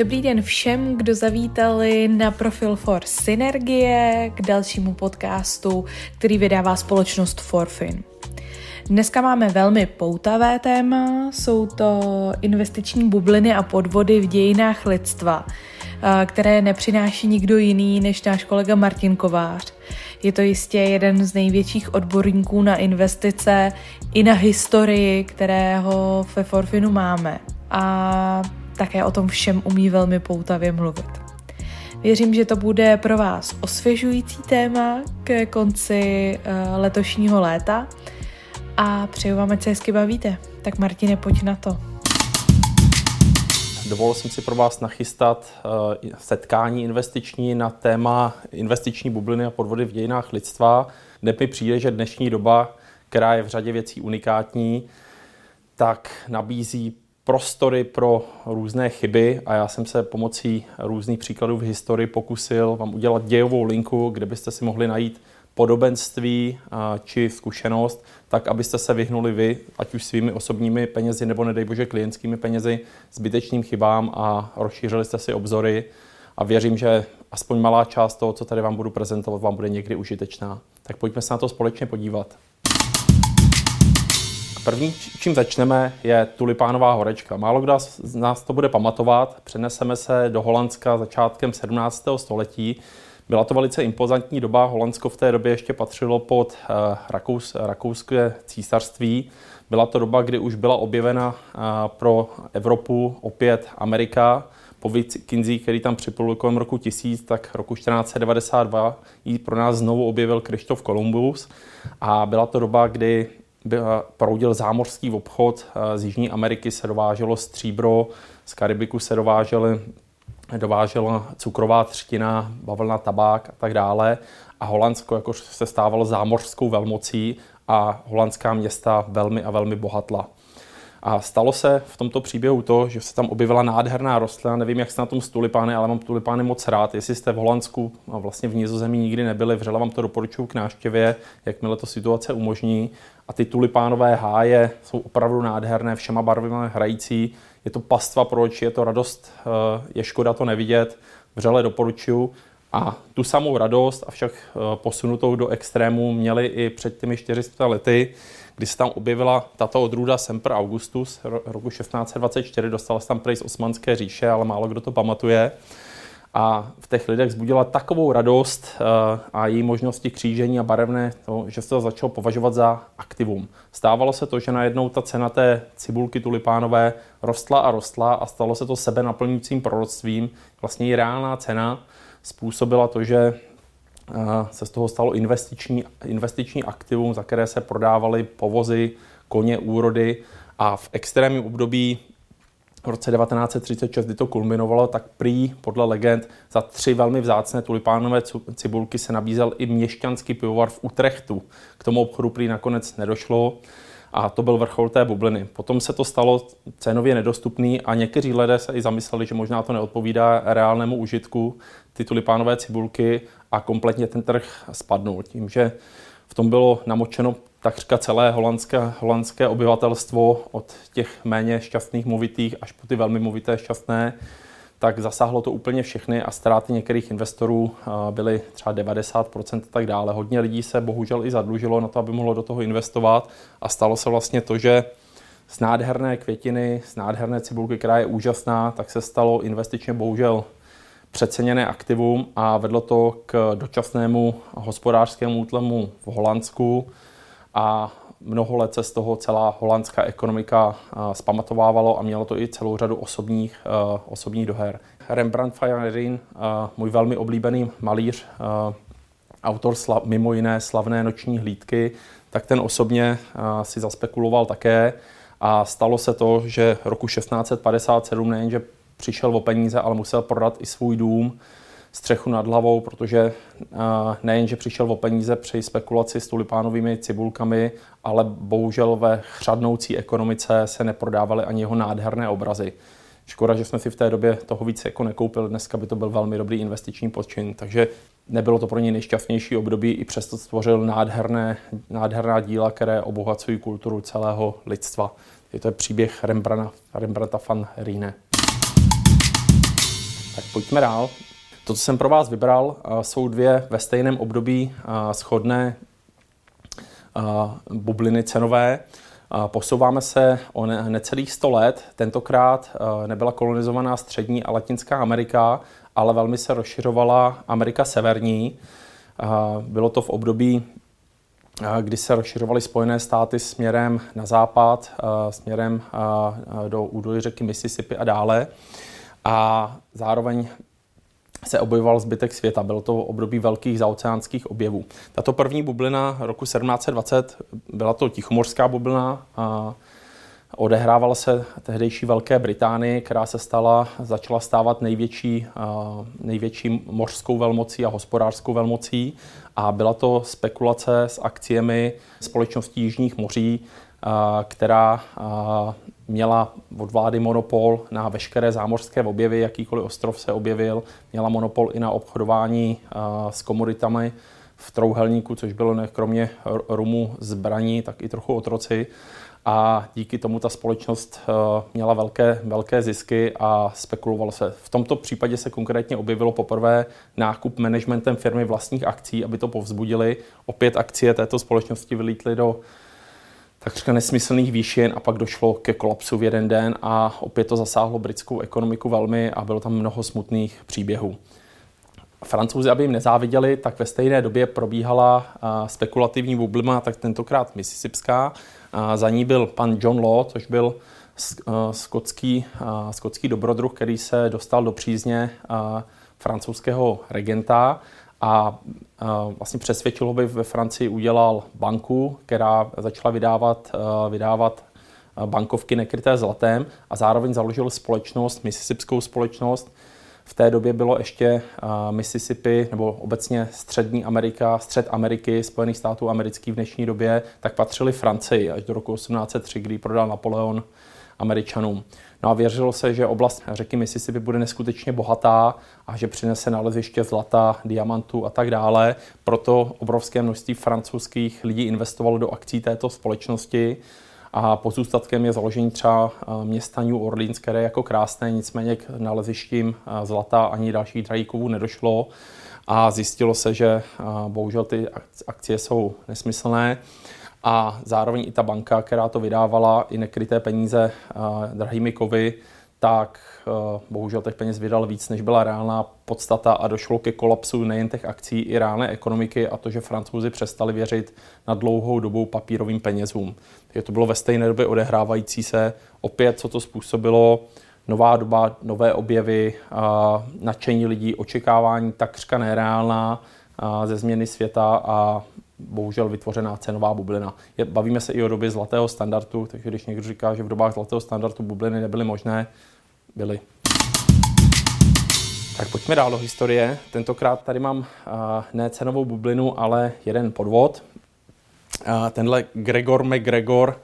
Dobrý den všem, kdo zavítali na profil For Synergie k dalšímu podcastu, který vydává společnost Forfin. Dneska máme velmi poutavé téma, jsou to investiční bubliny a podvody v dějinách lidstva, které nepřináší nikdo jiný než náš kolega Martin Kovář. Je to jistě jeden z největších odborníků na investice i na historii, kterého ve Forfinu máme. A také o tom všem umí velmi poutavě mluvit. Věřím, že to bude pro vás osvěžující téma k konci uh, letošního léta a přeju vám, ať se hezky bavíte. Tak Martine, pojď na to. Dovolil jsem si pro vás nachystat uh, setkání investiční na téma investiční bubliny a podvody v dějinách lidstva. Dnes mi přijde, že dnešní doba, která je v řadě věcí unikátní, tak nabízí prostory pro různé chyby a já jsem se pomocí různých příkladů v historii pokusil vám udělat dějovou linku, kde byste si mohli najít podobenství či zkušenost, tak abyste se vyhnuli vy, ať už svými osobními penězi nebo nedej bože klientskými penězi, zbytečným chybám a rozšířili jste si obzory a věřím, že aspoň malá část toho, co tady vám budu prezentovat, vám bude někdy užitečná. Tak pojďme se na to společně podívat. První, čím začneme, je tulipánová horečka. Málo kdo z nás to bude pamatovat. Přeneseme se do Holandska začátkem 17. století. Byla to velice impozantní doba. Holandsko v té době ještě patřilo pod uh, Rakous, rakouské císařství. Byla to doba, kdy už byla objevena uh, pro Evropu opět Amerika. Po Kinzi, který tam připlul kolem roku 1000, tak roku 1492 ji pro nás znovu objevil Krištof Kolumbus. A byla to doba, kdy proudil zámořský obchod. Eh, z Jižní Ameriky se dováželo stříbro, z Karibiku se dovážely dovážela cukrová třtina, bavlna, tabák a tak dále. A Holandsko jako se stávalo zámořskou velmocí a holandská města velmi a velmi bohatla. A stalo se v tomto příběhu to, že se tam objevila nádherná rostlina. Nevím, jak se na tom s tulipány, ale mám tulipány moc rád. Jestli jste v Holandsku a vlastně v Nizozemí nikdy nebyli, vřele vám to doporučuji k návštěvě, jakmile to situace umožní. A ty tulipánové háje jsou opravdu nádherné, všema barvami hrající. Je to pastva pro oči, je to radost, eh, je škoda to nevidět. Vřele doporučuji. A tu samou radost, avšak eh, posunutou do extrému, měli i před těmi 400 lety, kdy se tam objevila tato odrůda Semper Augustus roku 1624, dostala se tam prej z Osmanské říše, ale málo kdo to pamatuje. A v těch lidech zbudila takovou radost eh, a její možnosti křížení a barevné, to, že se to začalo považovat za aktivum. Stávalo se to, že najednou ta cena té cibulky tulipánové rostla a rostla a stalo se to sebe naplňujícím proroctvím. Vlastně i reálná cena způsobila to, že se z toho stalo investiční, investiční aktivum, za které se prodávaly povozy, koně, úrody a v extrémním období v roce 1936, kdy to kulminovalo, tak prý podle legend za tři velmi vzácné tulipánové cibulky se nabízel i měšťanský pivovar v Utrechtu. K tomu obchodu prý nakonec nedošlo a to byl vrchol té bubliny. Potom se to stalo cenově nedostupný a někteří lidé se i zamysleli, že možná to neodpovídá reálnému užitku ty tulipánové cibulky a kompletně ten trh spadnul. Tím, že v tom bylo namočeno takřka celé holandské, holandské obyvatelstvo od těch méně šťastných movitých až po ty velmi movité šťastné, tak zasáhlo to úplně všechny a ztráty některých investorů byly třeba 90% a tak dále. Hodně lidí se bohužel i zadlužilo na to, aby mohlo do toho investovat a stalo se vlastně to, že z nádherné květiny, z nádherné cibulky, která je úžasná, tak se stalo investičně bohužel přeceněné aktivum a vedlo to k dočasnému hospodářskému útlemu v Holandsku a mnoho let se z toho celá holandská ekonomika zpamatovávalo a mělo to i celou řadu osobních, osobních doher. Rembrandt van můj velmi oblíbený malíř, autor slav, mimo jiné slavné noční hlídky, tak ten osobně si zaspekuloval také a stalo se to, že roku 1657 nejenže přišel o peníze, ale musel prodat i svůj dům, střechu nad hlavou, protože nejenže přišel o peníze při spekulaci s tulipánovými cibulkami, ale bohužel ve chřadnoucí ekonomice se neprodávaly ani jeho nádherné obrazy. Škoda, že jsme si v té době toho více jako nekoupili, dneska by to byl velmi dobrý investiční počin, takže nebylo to pro něj nejšťastnější období, i přesto stvořil nádherné, nádherná díla, které obohacují kulturu celého lidstva. Je to příběh Rembrandta, Rembrandta van Rine. Pojďme dál. To, co jsem pro vás vybral, jsou dvě ve stejném období shodné bubliny cenové. Posouváme se o necelých 100 let. Tentokrát nebyla kolonizovaná střední a latinská Amerika, ale velmi se rozšiřovala Amerika severní. Bylo to v období, kdy se rozšiřovaly Spojené státy směrem na západ, směrem do údolí řeky Mississippi a dále. A zároveň se objevoval zbytek světa. Bylo to období velkých zaoceánských objevů. Tato první bublina roku 1720 byla to tichomořská bublina. A odehrávala se tehdejší Velké Británii, která se stala, začala stávat největší, největší mořskou velmocí a hospodářskou velmocí. A byla to spekulace s akciemi společností Jižních moří, která měla od vlády monopol na veškeré zámořské objevy, jakýkoliv ostrov se objevil, měla monopol i na obchodování s komoditami v trouhelníku, což bylo ne, kromě rumu zbraní, tak i trochu otroci. A díky tomu ta společnost měla velké, velké zisky a spekulovalo se. V tomto případě se konkrétně objevilo poprvé nákup managementem firmy vlastních akcí, aby to povzbudili. Opět akcie této společnosti vylítly do takřka nesmyslných výšin a pak došlo ke kolapsu v jeden den a opět to zasáhlo britskou ekonomiku velmi a bylo tam mnoho smutných příběhů. Francouzi, aby jim nezáviděli, tak ve stejné době probíhala spekulativní bublina, tak tentokrát Mississippská. Za ní byl pan John Law, což byl skotský, skotský dobrodruh, který se dostal do přízně francouzského regenta a vlastně přesvědčilo by ve Francii udělal banku, která začala vydávat, vydávat bankovky nekryté zlatem a zároveň založil společnost, Mississippskou společnost. V té době bylo ještě Mississippi, nebo obecně střední Amerika, střed Ameriky, Spojených států amerických v dnešní době, tak patřili Francii až do roku 1803, kdy prodal Napoleon Američanům. No a věřilo se, že oblast řeky Mississippi bude neskutečně bohatá a že přinese naleziště zlata, diamantů a tak dále. Proto obrovské množství francouzských lidí investovalo do akcí této společnosti a pozůstatkem je založení třeba města New Orleans, které je jako krásné, nicméně k nalezištím zlata ani dalších drajíkovů nedošlo a zjistilo se, že bohužel ty akcie jsou nesmyslné a zároveň i ta banka, která to vydávala, i nekryté peníze uh, drahými kovy, tak uh, bohužel těch peněz vydal víc, než byla reálná podstata a došlo ke kolapsu nejen těch akcí, i reálné ekonomiky a to, že francouzi přestali věřit na dlouhou dobu papírovým penězům. Takže to bylo ve stejné době odehrávající se. Opět, co to způsobilo, nová doba, nové objevy, uh, nadšení lidí, očekávání takřka nereálná ze změny světa a bohužel vytvořená cenová bublina. Je, bavíme se i o době zlatého standardu, takže když někdo říká, že v dobách zlatého standardu bubliny nebyly možné, byly. Tak pojďme dál do historie. Tentokrát tady mám uh, ne cenovou bublinu, ale jeden podvod. Uh, tenhle Gregor McGregor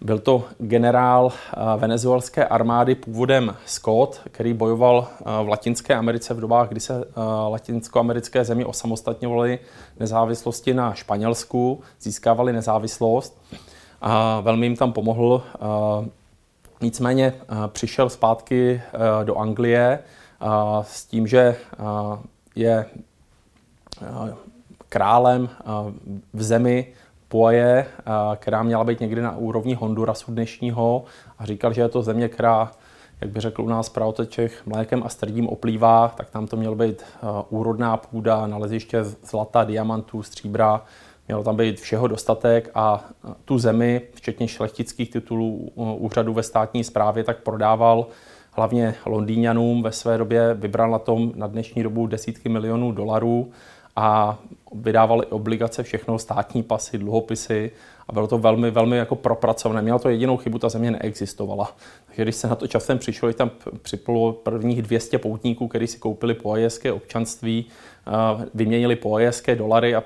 byl to generál eh, venezuelské armády původem Scott, který bojoval eh, v Latinské Americe v dobách, kdy se eh, latinskoamerické země osamostatňovaly nezávislosti na Španělsku, získávali nezávislost a velmi jim tam pomohl. Nicméně přišel zpátky do Anglie s tím, že je králem v zemi, Poje, která měla být někdy na úrovni Hondurasu dnešního a říkal, že je to země, která, jak by řekl u nás pravotečech, mlékem a strdím oplývá, tak tam to mělo být úrodná půda, naleziště zlata, diamantů, stříbra, mělo tam být všeho dostatek a tu zemi, včetně šlechtických titulů úřadu ve státní správě, tak prodával hlavně Londýňanům. Ve své době, vybral na tom na dnešní dobu desítky milionů dolarů a vydávali obligace, všechno, státní pasy, dluhopisy a bylo to velmi, velmi jako propracované. Měla to jedinou chybu, ta země neexistovala. Takže když se na to časem přišlo, tam připlulo prvních 200 poutníků, kteří si koupili poajeské občanství, vyměnili poajeské dolary a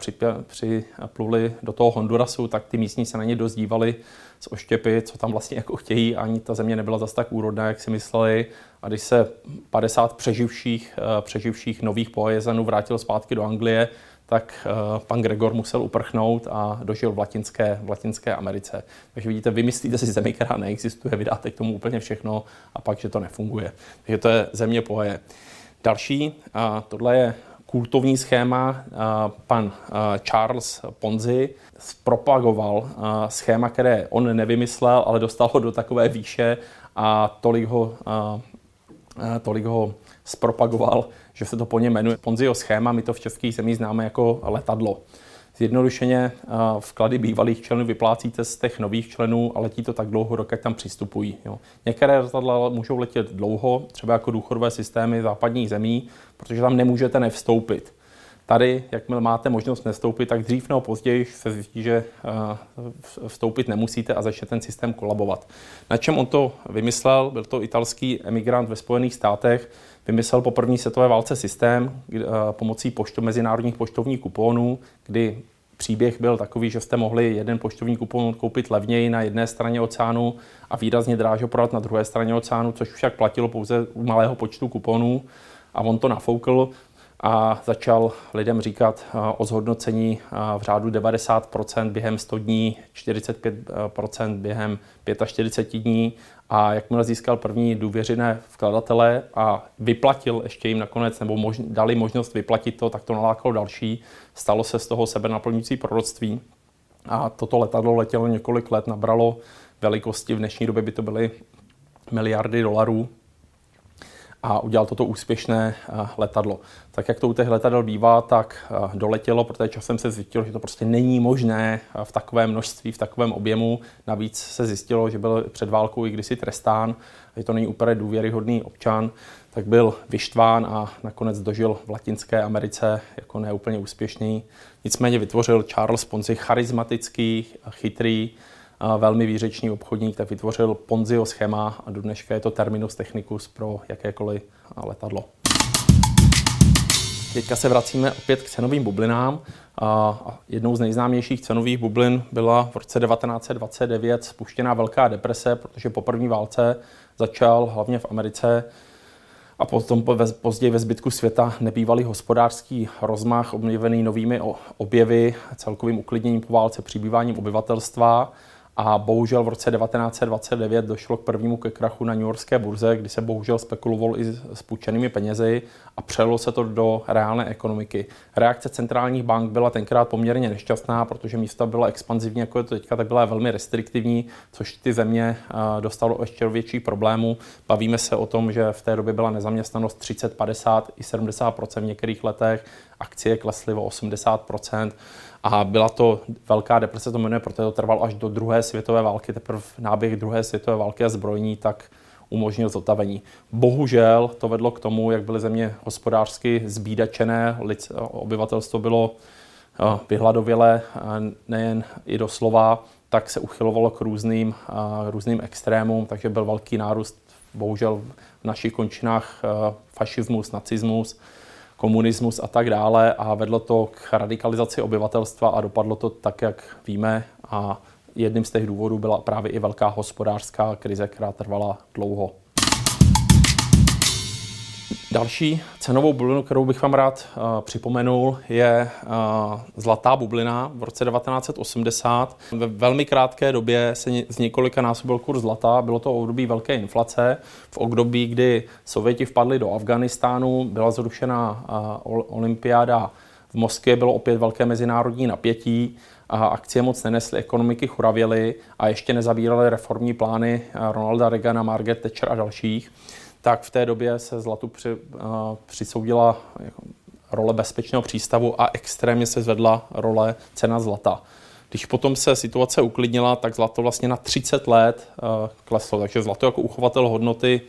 připluli do toho Hondurasu, tak ty místní se na ně dozdívali z oštěpy, co tam vlastně jako chtějí. Ani ta země nebyla zase tak úrodná, jak si mysleli. A když se 50 přeživších, přeživších nových poajezanů vrátil zpátky do Anglie, tak uh, pan Gregor musel uprchnout a dožil v Latinské, v Latinské Americe. Takže vidíte, vymyslíte si zemi, která neexistuje, vydáte k tomu úplně všechno a pak, že to nefunguje. Takže to je země poje. Další, tohle je kultovní schéma, pan Charles Ponzi propagoval schéma, které on nevymyslel, ale dostal ho do takové výše a tolik ho, tolik ho zpropagoval, že se to po něm jmenuje Ponziho schéma, my to v českých zemích známe jako letadlo. Zjednodušeně vklady bývalých členů vyplácíte z těch nových členů a letí to tak dlouho, dokud tam přistupují. Jo. Některé letadla můžou letět dlouho, třeba jako důchodové systémy západních zemí, protože tam nemůžete nevstoupit. Tady, jakmile máte možnost nestoupit, tak dřív nebo později se zjistí, že vstoupit nemusíte a začne ten systém kolabovat. Na čem on to vymyslel? Byl to italský emigrant ve Spojených státech, vymyslel po první světové válce systém pomocí poštu, mezinárodních poštovních kuponů, kdy příběh byl takový, že jste mohli jeden poštovní kupon koupit levněji na jedné straně oceánu a výrazně dráž prodat na druhé straně oceánu, což však platilo pouze u malého počtu kuponů. A on to nafoukl, a začal lidem říkat eh, o zhodnocení eh, v řádu 90% během 100 dní, 45% během 45 dní a jakmile získal první důvěřené vkladatele a vyplatil ještě jim nakonec, nebo mož, dali možnost vyplatit to, tak to nalákalo další. Stalo se z toho sebe naplňující proroctví a toto letadlo letělo několik let, nabralo velikosti, v dnešní době by to byly miliardy dolarů, a udělal toto úspěšné eh, letadlo. Tak jak to u těch letadel bývá, tak eh, doletělo, protože časem se zjistilo, že to prostě není možné eh, v takovém množství, v takovém objemu. Navíc se zjistilo, že byl před válkou i kdysi trestán, že to není úplně důvěryhodný občan, tak byl vyštván a nakonec dožil v Latinské Americe jako neúplně úspěšný. Nicméně vytvořil Charles Ponzi charismatický, chytrý, velmi výřečný obchodník, tak vytvořil Ponziho schéma a do dneška je to terminus technicus pro jakékoliv letadlo. Teďka se vracíme opět k cenovým bublinám. Jednou z nejznámějších cenových bublin byla v roce 1929 spuštěná Velká deprese, protože po první válce začal hlavně v Americe a potom později ve zbytku světa nebývalý hospodářský rozmach objevený novými objevy, celkovým uklidněním po válce, přibýváním obyvatelstva a bohužel v roce 1929 došlo k prvnímu ke krachu na New Yorkské burze, kdy se bohužel spekulovalo i s půjčenými penězi a přelo se to do reálné ekonomiky. Reakce centrálních bank byla tenkrát poměrně nešťastná, protože místa byla expanzivní, jako je to teďka, tak byla velmi restriktivní, což ty země dostalo ještě do větších problémů. Bavíme se o tom, že v té době byla nezaměstnanost 30, 50 i 70% v některých letech, akcie klesly o 80 a byla to velká deprese, to jmenuje, protože to trvalo až do druhé světové války, teprve náběh druhé světové války a zbrojní, tak umožnil zotavení. Bohužel to vedlo k tomu, jak byly země hospodářsky zbídačené, obyvatelstvo bylo eh, vyhladovělé, nejen i doslova, tak se uchylovalo k různým, eh, různým extrémům, takže byl velký nárůst, bohužel v našich končinách eh, fašismus, nacismus, komunismus a tak dále a vedlo to k radikalizaci obyvatelstva a dopadlo to tak, jak víme a jedním z těch důvodů byla právě i velká hospodářská krize, která trvala dlouho. Další cenovou bublinu, kterou bych vám rád uh, připomenul, je uh, zlatá bublina v roce 1980. Ve velmi krátké době se z několika násobil kurz zlata. Bylo to období velké inflace. V období, kdy Sověti vpadli do Afganistánu, byla zrušena uh, olympiáda v Moskvě, bylo opět velké mezinárodní napětí. A akcie moc nenesly, ekonomiky churavěly a ještě nezabíraly reformní plány Ronalda Reagana, Margaret Thatcher a dalších tak v té době se zlatu při, uh, přisoudila jako role bezpečného přístavu a extrémně se zvedla role cena zlata. Když potom se situace uklidnila, tak zlato vlastně na 30 let uh, kleslo. Takže zlato jako uchovatel hodnoty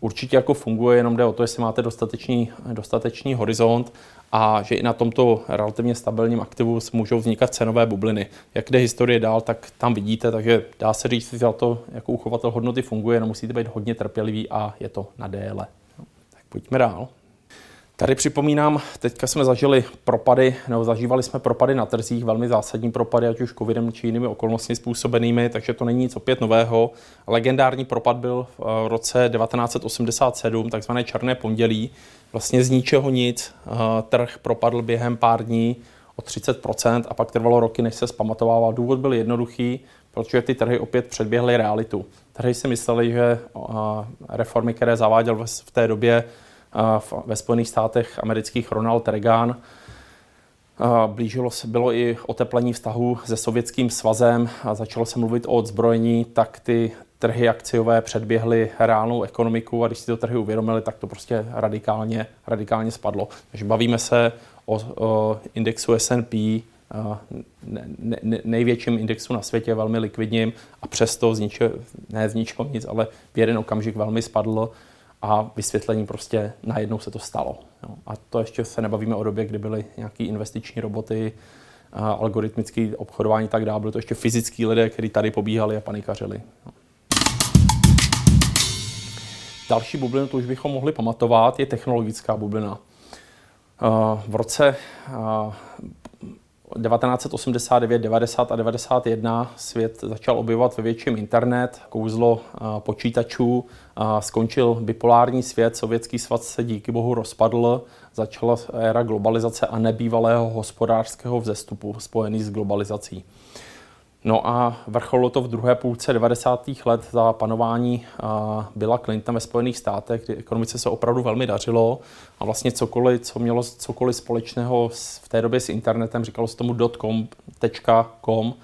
určitě jako funguje, jenom jde o to, jestli máte dostatečný, dostatečný horizont a že i na tomto relativně stabilním aktivu můžou vznikat cenové bubliny. Jak jde historie dál, tak tam vidíte, takže dá se říct, že to jako uchovatel hodnoty funguje, jenom musíte být hodně trpělivý a je to na déle. Tak pojďme dál. Tady připomínám, teďka jsme zažili propady, nebo zažívali jsme propady na trzích, velmi zásadní propady, ať už covidem či jinými okolnostmi způsobenými, takže to není nic opět nového. Legendární propad byl v eh, roce 1987, takzvané černé pondělí. Vlastně z ničeho nic eh, trh propadl během pár dní o 30% a pak trvalo roky, než se zpamatovával. Důvod byl jednoduchý, protože ty trhy opět předběhly realitu. Trhy si mysleli, že eh, reformy, které zaváděl v té době, ve Spojených státech amerických Ronald Reagan. Blížilo se, bylo i oteplení vztahu se Sovětským svazem a začalo se mluvit o odzbrojení, tak ty trhy akciové předběhly reálnou ekonomiku a když si to trhy uvědomili, tak to prostě radikálně, radikálně spadlo. Takže bavíme se o, o indexu S&P, ne, ne, největším indexu na světě, velmi likvidním a přesto z ničeho, ne z ničeho nic, ale v jeden okamžik velmi spadl a vysvětlení prostě najednou se to stalo. Jo. A to ještě se nebavíme o době, kdy byly nějaké investiční roboty, algoritmické obchodování tak dále. Byly to ještě fyzický lidé, kteří tady pobíhali a panikařili. Jo. Další bublina, to už bychom mohli pamatovat, je technologická bublina. V roce 1989, 90 a 91 svět začal objevovat ve větším internet, kouzlo počítačů, skončil bipolární svět, sovětský svaz se díky bohu rozpadl, začala éra globalizace a nebývalého hospodářského vzestupu spojený s globalizací. No a vrcholilo to v druhé půlce 90. let za panování Billa Clintona ve Spojených státech, kdy ekonomice se opravdu velmi dařilo a vlastně cokoliv, co mělo cokoliv společného v té době s internetem, říkalo se tomu .com, .com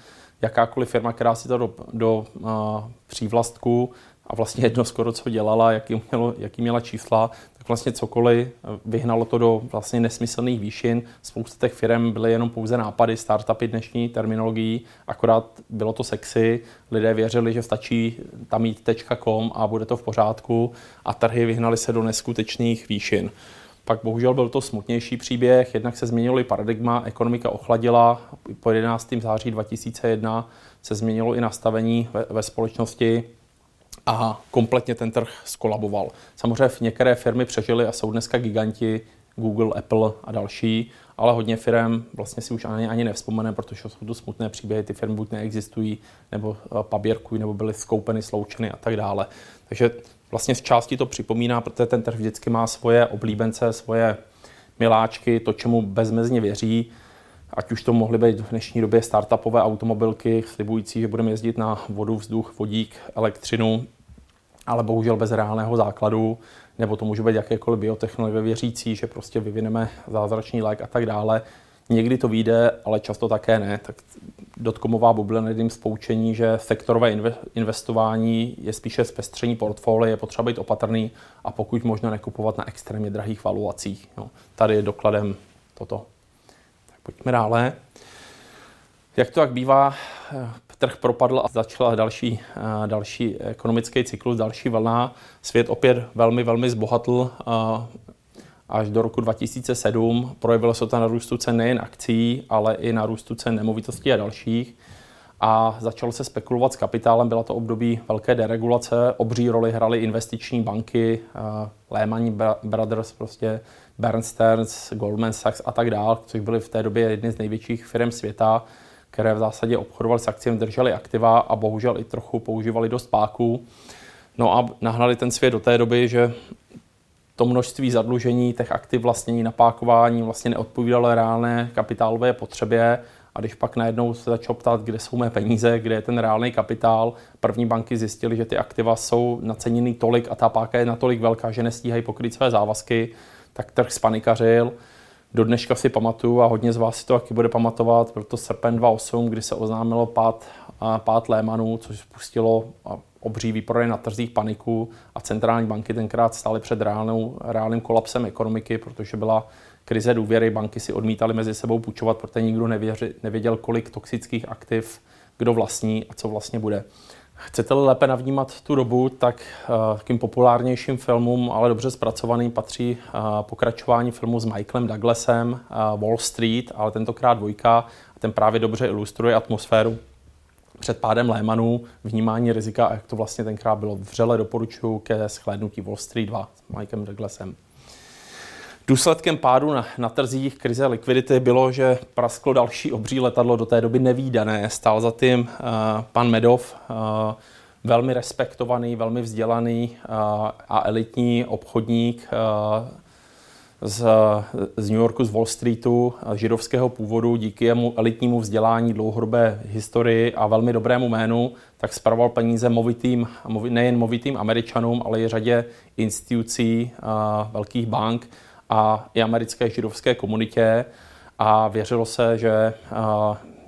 jakákoliv firma, která si to do, do a, přívlastku a vlastně jedno skoro, co dělala, jaký, mělo, jaký měla čísla, vlastně cokoliv vyhnalo to do vlastně nesmyslných výšin. Spousta těch firm byly jenom pouze nápady, startupy dnešní terminologií, akorát bylo to sexy, lidé věřili, že stačí tam mít .com a bude to v pořádku a trhy vyhnali se do neskutečných výšin. Pak bohužel byl to smutnější příběh, jednak se změnilo i paradigma, ekonomika ochladila, po 11. září 2001 se změnilo i nastavení ve, ve společnosti, a kompletně ten trh skolaboval. Samozřejmě některé firmy přežily a jsou dneska giganti, Google, Apple a další, ale hodně firm vlastně si už ani, ani nevzpomene, protože jsou to smutné příběhy, ty firmy buď neexistují, nebo eh, paběrkují, nebo byly skoupeny, sloučeny a tak dále. Takže vlastně z části to připomíná, protože ten trh vždycky má svoje oblíbence, svoje miláčky, to, čemu bezmezně věří, ať už to mohly být v dnešní době startupové automobilky, slibující, že budeme jezdit na vodu, vzduch, vodík, elektřinu, ale bohužel bez reálného základu, nebo to může být jakékoliv biotechnologie věřící, že prostě vyvineme zázračný lék a tak dále. Někdy to vyjde, ale často také ne. Tak dotkomová bublina jedním z poučení, že sektorové investování je spíše zpestření portfolia, je potřeba být opatrný a pokud možno nekupovat na extrémně drahých valuacích. No, tady je dokladem toto. Tak pojďme dále. Jak to tak bývá, trh propadl a začala další, eh, další ekonomický cyklus, další vlna. Svět opět velmi, velmi zbohatl eh, až do roku 2007. Projevilo se to na růstu cen nejen akcí, ale i na růstu cen nemovitostí a dalších. A začalo se spekulovat s kapitálem, byla to období velké deregulace, obří roli hraly investiční banky, eh, Lehman Brothers, prostě Bernsteins, Goldman Sachs a tak dále, což byly v té době jedny z největších firm světa které v zásadě obchodovali s akciemi, drželi aktiva a bohužel i trochu používali dost páků. No a nahnali ten svět do té doby, že to množství zadlužení, těch aktiv vlastnění, napákování vlastně neodpovídalo reálné kapitálové potřebě a když pak najednou se začal ptát, kde jsou mé peníze, kde je ten reálný kapitál, první banky zjistily, že ty aktiva jsou naceněny tolik a ta páka je natolik velká, že nestíhají pokryt své závazky, tak trh spanikařil do dneška si pamatuju a hodně z vás si to taky bude pamatovat, byl to srpen 2008, kdy se oznámilo pád, pád Lehmanu, což spustilo obří výprodej na trzích paniku a centrální banky tenkrát stály před reálnou, reálným kolapsem ekonomiky, protože byla krize důvěry, banky si odmítali mezi sebou půjčovat, protože nikdo nevěři, nevěděl, kolik toxických aktiv kdo vlastní a co vlastně bude. Chcete-li lépe navnímat tu dobu, tak uh, takým populárnějším filmům, ale dobře zpracovaným, patří uh, pokračování filmu s Michaelem Douglasem uh, Wall Street, ale tentokrát dvojka. Ten právě dobře ilustruje atmosféru před pádem Lehmanů, vnímání rizika a jak to vlastně tenkrát bylo. Vřele doporučuji ke shlédnutí Wall Street 2 s Michaelem Douglasem. Důsledkem pádu na, na trzích krize likvidity bylo, že prasklo další obří letadlo, do té doby nevýdané. Stál za tím uh, pan Medov, uh, velmi respektovaný, velmi vzdělaný uh, a elitní obchodník, uh, z, z New Yorku, z Wall Streetu, židovského původu, díky jemu elitnímu vzdělání, dlouhodobé historii a velmi dobrému jménu, tak spravoval peníze movitým, nejen movitým američanům, ale i řadě institucí, velkých bank a i americké židovské komunitě a věřilo se, že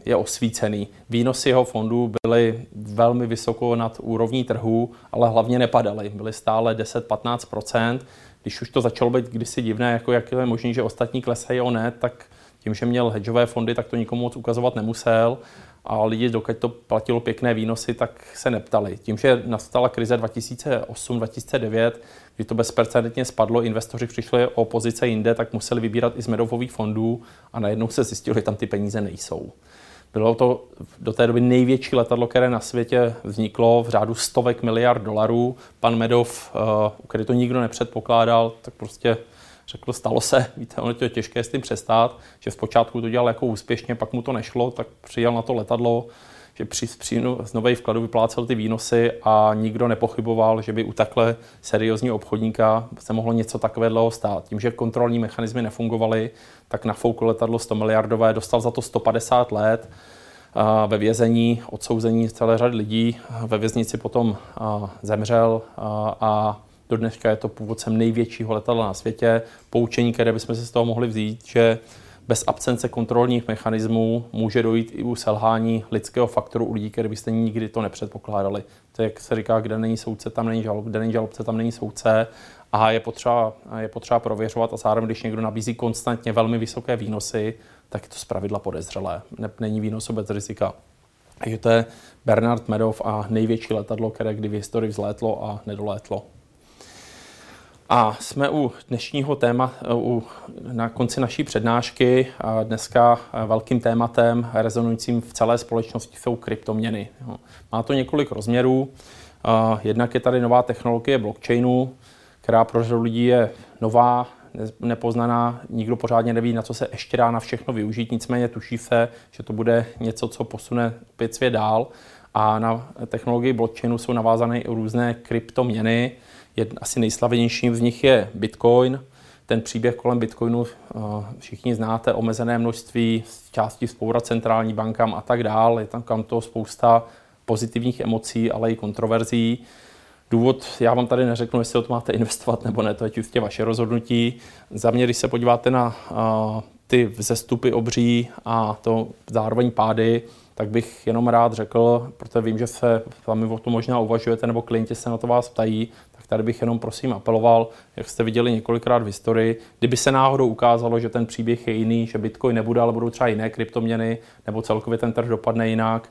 je osvícený. Výnosy jeho fondů byly velmi vysoko nad úrovní trhu, ale hlavně nepadaly. Byly stále 10-15% Když už to začalo být kdysi divné, jako jak je možné, že ostatní klesají o ne, tak tím, že měl hedžové fondy, tak to nikomu moc ukazovat nemusel a lidi, dokud to platilo pěkné výnosy, tak se neptali. Tím, že nastala krize 2008-2009, kdy to bezprecedentně spadlo, investoři přišli o pozice jinde, tak museli vybírat i z medových fondů a najednou se zjistilo, že tam ty peníze nejsou. Bylo to do té doby největší letadlo, které na světě vzniklo v řádu stovek miliard dolarů. Pan Medov, eh, který to nikdo nepředpokládal, tak prostě řekl, stalo se, víte, ono je těžké s tím přestát, že zpočátku to dělal jako úspěšně, pak mu to nešlo, tak přijel na to letadlo, že při příjmu z nové vkladu vyplácel ty výnosy a nikdo nepochyboval, že by u takhle seriózního obchodníka se mohlo něco takového stát. Tím, že kontrolní mechanismy nefungovaly, tak na fouku letadlo 100 miliardové, dostal za to 150 let ve vězení, odsouzení celé řady lidí. Ve věznici potom zemřel a do dneška je to původcem největšího letadla na světě. Poučení, které bychom si z toho mohli vzít, že bez absence kontrolních mechanismů může dojít i u selhání lidského faktoru u lidí, který byste nikdy to nepředpokládali. To je, jak se říká, kde není soudce, tam není žalob, kde není žalobce, tam není soudce. A je potřeba, je potřeba prověřovat a zároveň, když někdo nabízí konstantně velmi vysoké výnosy, tak je to zpravidla podezřelé. Není výnos bez rizika. Takže to je Bernard Medov a největší letadlo, které kdy v historii vzlétlo a nedolétlo. A jsme u dnešního téma, u, na konci naší přednášky. A dneska velkým tématem rezonujícím v celé společnosti jsou kryptoměny. Má to několik rozměrů. Jednak je tady nová technologie blockchainu, která pro řadu lidí je nová, nepoznaná, nikdo pořádně neví, na co se ještě dá na všechno využít, nicméně tuší se, že to bude něco, co posune opět svět dál. A na technologii blockchainu jsou navázané i různé kryptoměny, Jed, asi nejslavenějším z nich je Bitcoin. Ten příběh kolem Bitcoinu eh, všichni znáte, omezené množství, části spoura centrální bankám a tak dále. Je tam kam to spousta pozitivních emocí, ale i kontroverzí. Důvod, já vám tady neřeknu, jestli o to máte investovat nebo ne, to je čistě vaše rozhodnutí. Za mě, když se podíváte na uh, ty vzestupy obří a to zároveň pády, tak bych jenom rád řekl, protože vím, že se sami o tom možná uvažujete, nebo klienti se na to vás ptají, Tady bych jenom prosím apeloval, jak jste viděli několikrát v historii, kdyby se náhodou ukázalo, že ten příběh je jiný, že Bitcoin nebude, ale budou třeba jiné kryptoměny, nebo celkově ten trh dopadne jinak,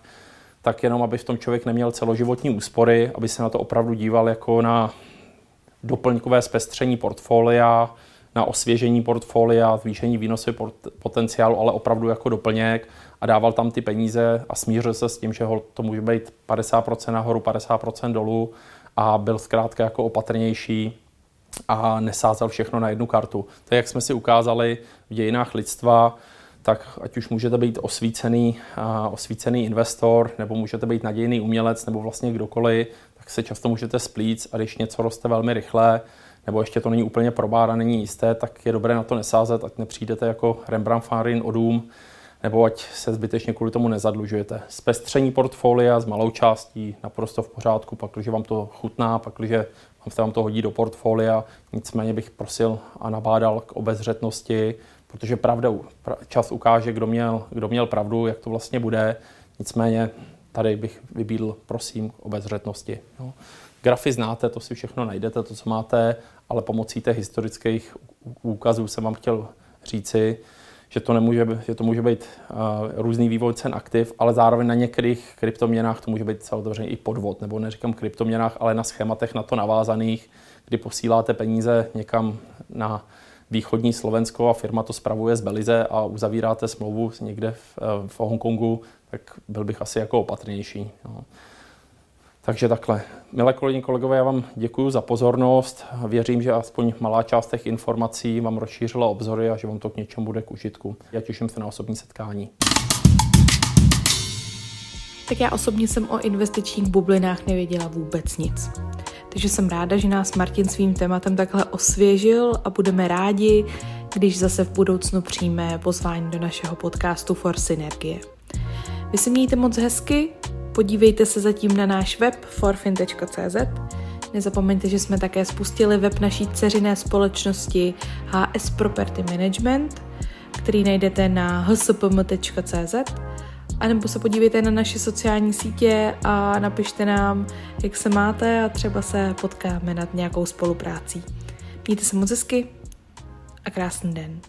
tak jenom, aby v tom člověk neměl celoživotní úspory, aby se na to opravdu díval jako na doplňkové zpestření portfolia, na osvěžení portfolia, zvýšení výnosy potenciálu, ale opravdu jako doplněk a dával tam ty peníze a smířil se s tím, že to může být 50% nahoru, 50% dolů a byl zkrátka jako opatrnější a nesázel všechno na jednu kartu. To jak jsme si ukázali v dějinách lidstva, tak ať už můžete být osvícený, osvícený investor, nebo můžete být nadějný umělec, nebo vlastně kdokoliv, tak se často můžete splít a když něco roste velmi rychle, nebo ještě to není úplně probáda, není jisté, tak je dobré na to nesázet, ať nepřijdete jako Rembrandt Farin o dům, nebo ať se zbytečně kvůli tomu nezadlužujete. Zpestření portfolia s malou částí naprosto v pořádku, pak, když vám to chutná, pak, když se vám to hodí do portfolia. Nicméně bych prosil a nabádal k obezřetnosti, protože pravda, čas ukáže, kdo měl, kdo měl pravdu, jak to vlastně bude. Nicméně tady bych vybídl, prosím, k obezřetnosti. Jo. Grafy znáte, to si všechno najdete, to, co máte, ale pomocí těch historických úkazů jsem vám chtěl říci, že to, nemůže, že to může být uh, různý vývoj cen aktiv, ale zároveň na některých kryptoměnách to může být samozřejmě i podvod, nebo neříkám kryptoměnách, ale na schématech na to navázaných, kdy posíláte peníze někam na východní Slovensko a firma to spravuje z Belize a uzavíráte smlouvu někde v, eh, v Hongkongu, tak byl bych asi jako opatrnější. No. Takže takhle. Milé kolegyně, kolegové, já vám děkuji za pozornost. Věřím, že aspoň malá část těch informací vám rozšířila obzory a že vám to k něčemu bude k užitku. Já těším se na osobní setkání. Tak já osobně jsem o investičních bublinách nevěděla vůbec nic. Takže jsem ráda, že nás Martin svým tématem takhle osvěžil a budeme rádi, když zase v budoucnu přijme pozvání do našeho podcastu For Synergie. Vy si mějte moc hezky, podívejte se zatím na náš web forfin.cz. Nezapomeňte, že jsme také spustili web naší dceřiné společnosti HS Property Management, který najdete na hspm.cz a nebo se podívejte na naše sociální sítě a napište nám, jak se máte a třeba se potkáme nad nějakou spoluprácí. Mějte se moc hezky a krásný den.